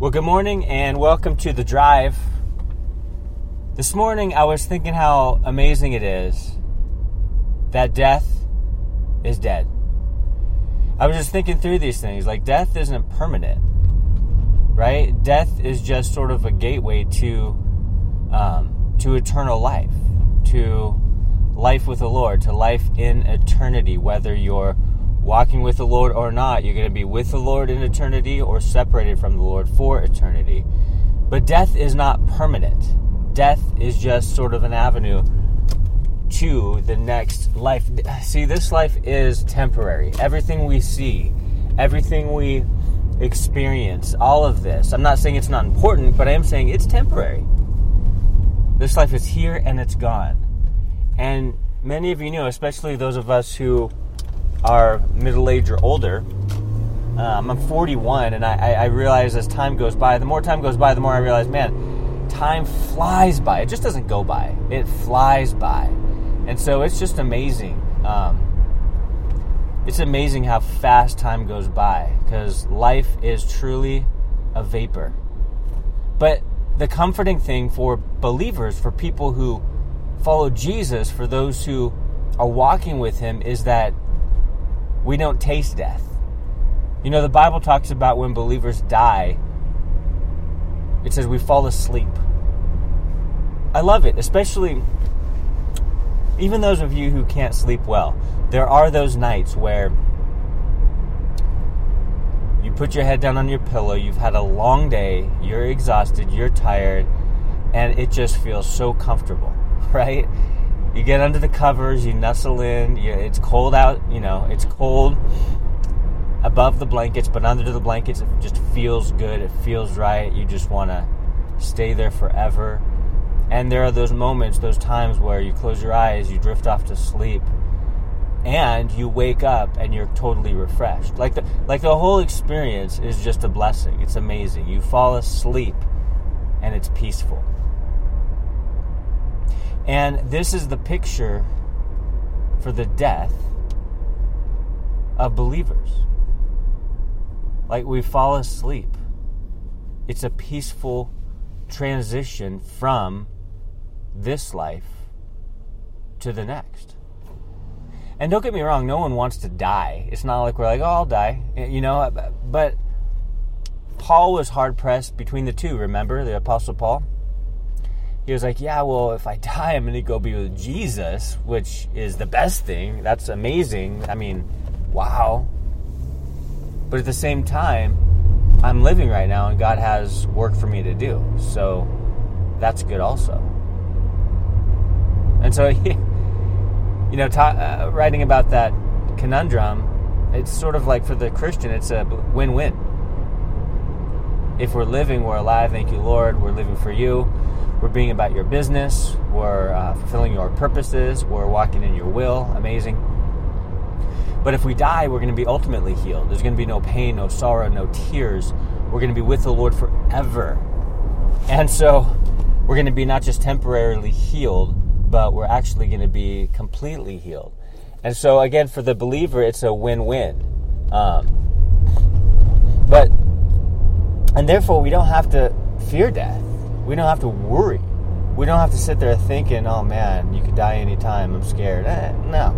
Well, good morning and welcome to the drive. This morning I was thinking how amazing it is that death is dead. I was just thinking through these things. Like, death isn't permanent, right? Death is just sort of a gateway to, um, to eternal life, to life with the Lord, to life in eternity, whether you're walking with the Lord or not. You're going to be with the Lord in eternity or separated from the Lord for eternity. But death is not permanent. Death is just sort of an avenue to the next life. See, this life is temporary. Everything we see, everything we experience, all of this. I'm not saying it's not important, but I am saying it's temporary. This life is here and it's gone. And many of you know, especially those of us who are middle age or older. Um, I'm 41, and I, I realize as time goes by, the more time goes by, the more I realize, man, time flies by. It just doesn't go by, it flies by. And so it's just amazing. Um, it's amazing how fast time goes by because life is truly a vapor. But the comforting thing for believers, for people who follow Jesus, for those who are walking with Him, is that we don't taste death. You know, the Bible talks about when believers die, it says we fall asleep. I love it, especially even those of you who can't sleep well. There are those nights where you put your head down on your pillow, you've had a long day, you're exhausted, you're tired, and it just feels so comfortable, right? You get under the covers, you nestle in. You, it's cold out, you know, it's cold above the blankets, but under the blankets, it just feels good. It feels right. You just want to stay there forever. And there are those moments, those times where you close your eyes, you drift off to sleep, and you wake up and you're totally refreshed. Like the like the whole experience is just a blessing. It's amazing. You fall asleep and it's peaceful. And this is the picture for the death of believers. Like we fall asleep. It's a peaceful transition from this life to the next. And don't get me wrong, no one wants to die. It's not like we're like, oh, I'll die. You know, but Paul was hard pressed between the two, remember? The Apostle Paul? He was like, Yeah, well, if I die, I'm going to go be with Jesus, which is the best thing. That's amazing. I mean, wow. But at the same time, I'm living right now and God has work for me to do. So that's good also. And so, you know, ta- uh, writing about that conundrum, it's sort of like for the Christian, it's a win win. If we're living, we're alive. Thank you, Lord. We're living for you we're being about your business. We're uh, fulfilling your purposes. We're walking in your will. Amazing. But if we die, we're going to be ultimately healed. There's going to be no pain, no sorrow, no tears. We're going to be with the Lord forever. And so we're going to be not just temporarily healed, but we're actually going to be completely healed. And so, again, for the believer, it's a win win. Um, but, and therefore, we don't have to fear death we don't have to worry. We don't have to sit there thinking, oh man, you could die anytime, I'm scared. Eh, no.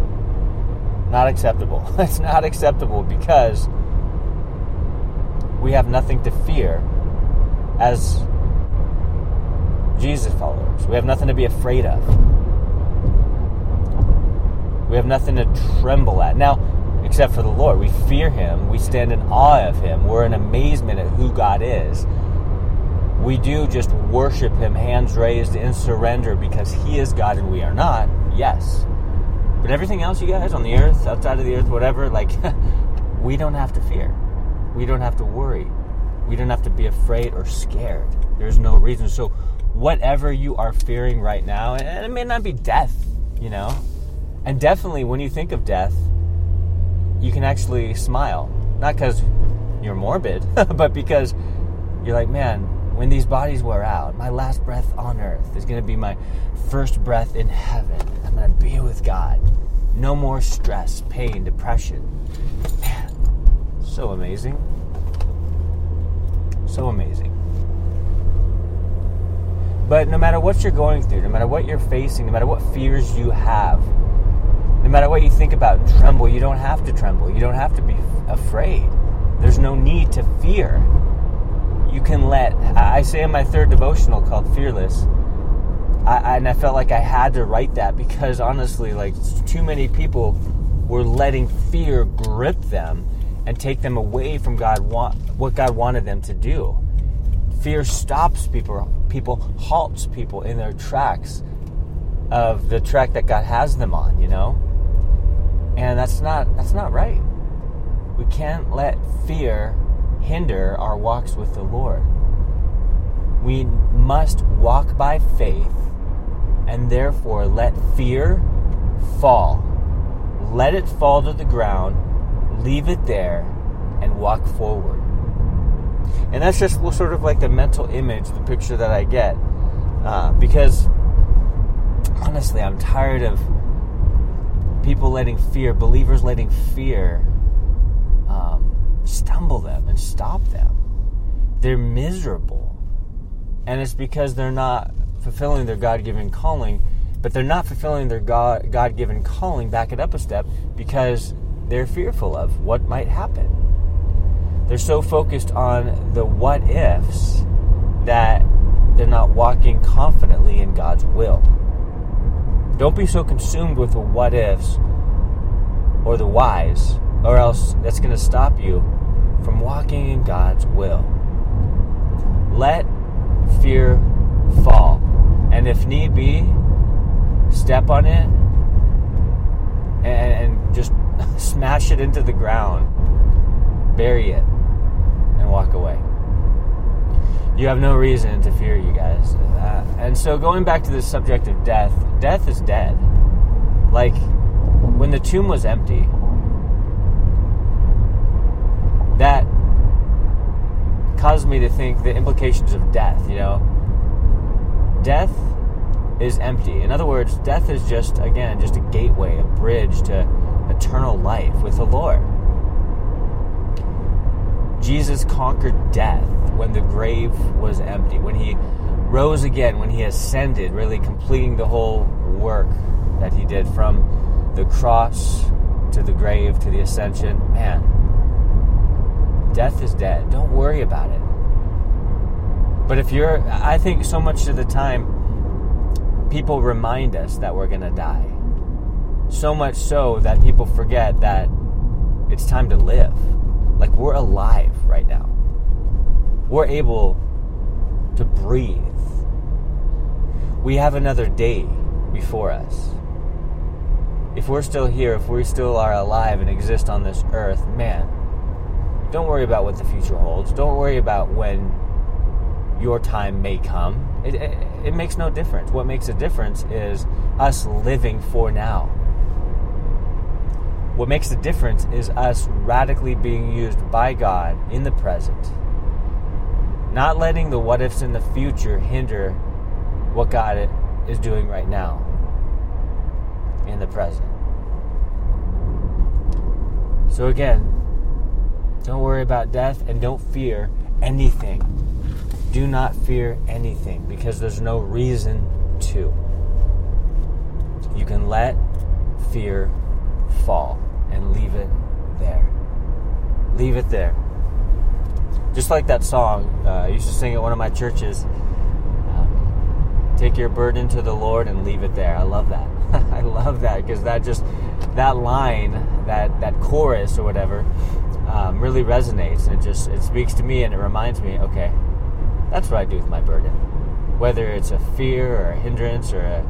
Not acceptable. it's not acceptable because we have nothing to fear as Jesus followers. We have nothing to be afraid of. We have nothing to tremble at. Now, except for the Lord, we fear Him. We stand in awe of Him. We're in amazement at who God is we do just worship Him, hands raised in surrender because He is God and we are not, yes. But everything else, you guys, on the earth, outside of the earth, whatever, like, we don't have to fear. We don't have to worry. We don't have to be afraid or scared. There's no reason. So, whatever you are fearing right now, and it may not be death, you know, and definitely when you think of death, you can actually smile. Not because you're morbid, but because you're like, man, when these bodies wear out, my last breath on earth is going to be my first breath in heaven. I'm going to be with God. No more stress, pain, depression. Man, so amazing. So amazing. But no matter what you're going through, no matter what you're facing, no matter what fears you have, matter what you think about tremble, you don't have to tremble. You don't have to be afraid. There's no need to fear. You can let, I say in my third devotional called Fearless, I, and I felt like I had to write that because honestly, like too many people were letting fear grip them and take them away from God what God wanted them to do. Fear stops people, people halts people in their tracks of the track that God has them on, you know? That's not that's not right. We can't let fear hinder our walks with the Lord. We must walk by faith and therefore let fear fall. Let it fall to the ground, leave it there, and walk forward. And that's just sort of like the mental image, the picture that I get. Uh, because honestly, I'm tired of people letting fear, believers letting fear um, stumble them and stop them. They're miserable. And it's because they're not fulfilling their God given calling, but they're not fulfilling their God given calling, back it up a step, because they're fearful of what might happen. They're so focused on the what ifs that they're not walking confidently in God's will. Don't be so consumed with the what ifs or the whys, or else that's going to stop you from walking in God's will. Let fear fall. And if need be, step on it and, just smash it into the ground, bury it, and walk away. You have no reason to fear, you guys. Uh, and so, going back to the subject of death, death is dead. Like, when the tomb was empty, that caused me to think the implications of death, you know? Death is empty. In other words, death is just, again, just a gateway, a bridge to eternal life with the Lord. Jesus conquered death when the grave was empty, when he rose again, when he ascended, really completing the whole work that he did from the cross to the grave to the ascension. Man, death is dead. Don't worry about it. But if you're, I think so much of the time, people remind us that we're going to die. So much so that people forget that it's time to live. Like we're alive right now. We're able to breathe. We have another day before us. If we're still here, if we still are alive and exist on this earth, man, don't worry about what the future holds. Don't worry about when your time may come. It, it, it makes no difference. What makes a difference is us living for now. What makes the difference is us radically being used by God in the present. Not letting the what ifs in the future hinder what God is doing right now in the present. So, again, don't worry about death and don't fear anything. Do not fear anything because there's no reason to. You can let fear fall and leave it there. Leave it there. Just like that song, uh, I used to sing at one of my churches. Uh, Take your burden to the Lord and leave it there. I love that. I love that because that just that line, that that chorus or whatever, um, really resonates and it just it speaks to me and it reminds me, okay, that's what I do with my burden. Whether it's a fear or a hindrance or a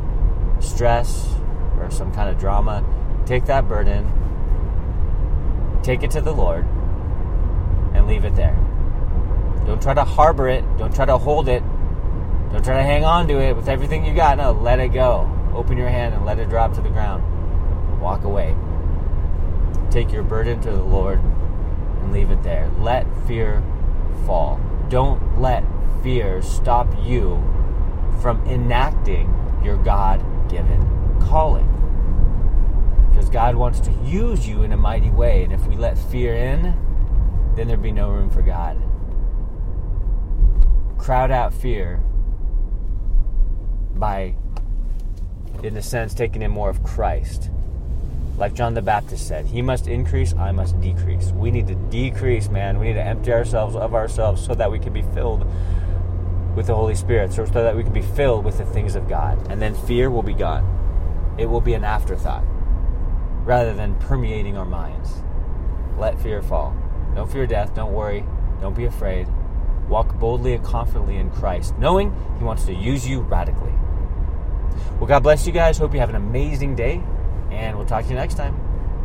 stress or some kind of drama, take that burden, take it to the Lord, and leave it there. Don't try to harbor it. Don't try to hold it. Don't try to hang on to it with everything you got. No, let it go. Open your hand and let it drop to the ground. Walk away. Take your burden to the Lord and leave it there. Let fear fall. Don't let fear stop you from enacting your God given calling. God wants to use you in a mighty way. And if we let fear in, then there'd be no room for God. crowd out fear by, in a sense, taking in more of Christ. Like John the Baptist said, He must increase, I must decrease. We need to decrease, man. We need to empty ourselves of ourselves so that we can be filled with the Holy Spirit, so that we can be filled with the things of God. And then fear will be gone. It will be an afterthought rather than permeating our minds. Let fear fall. Don't fear death. Don't worry. Don't be afraid. Walk boldly and confidently in Christ, knowing He wants to use you radically. Well, God bless you guys. Hope you have an amazing day, and we'll talk to you next time.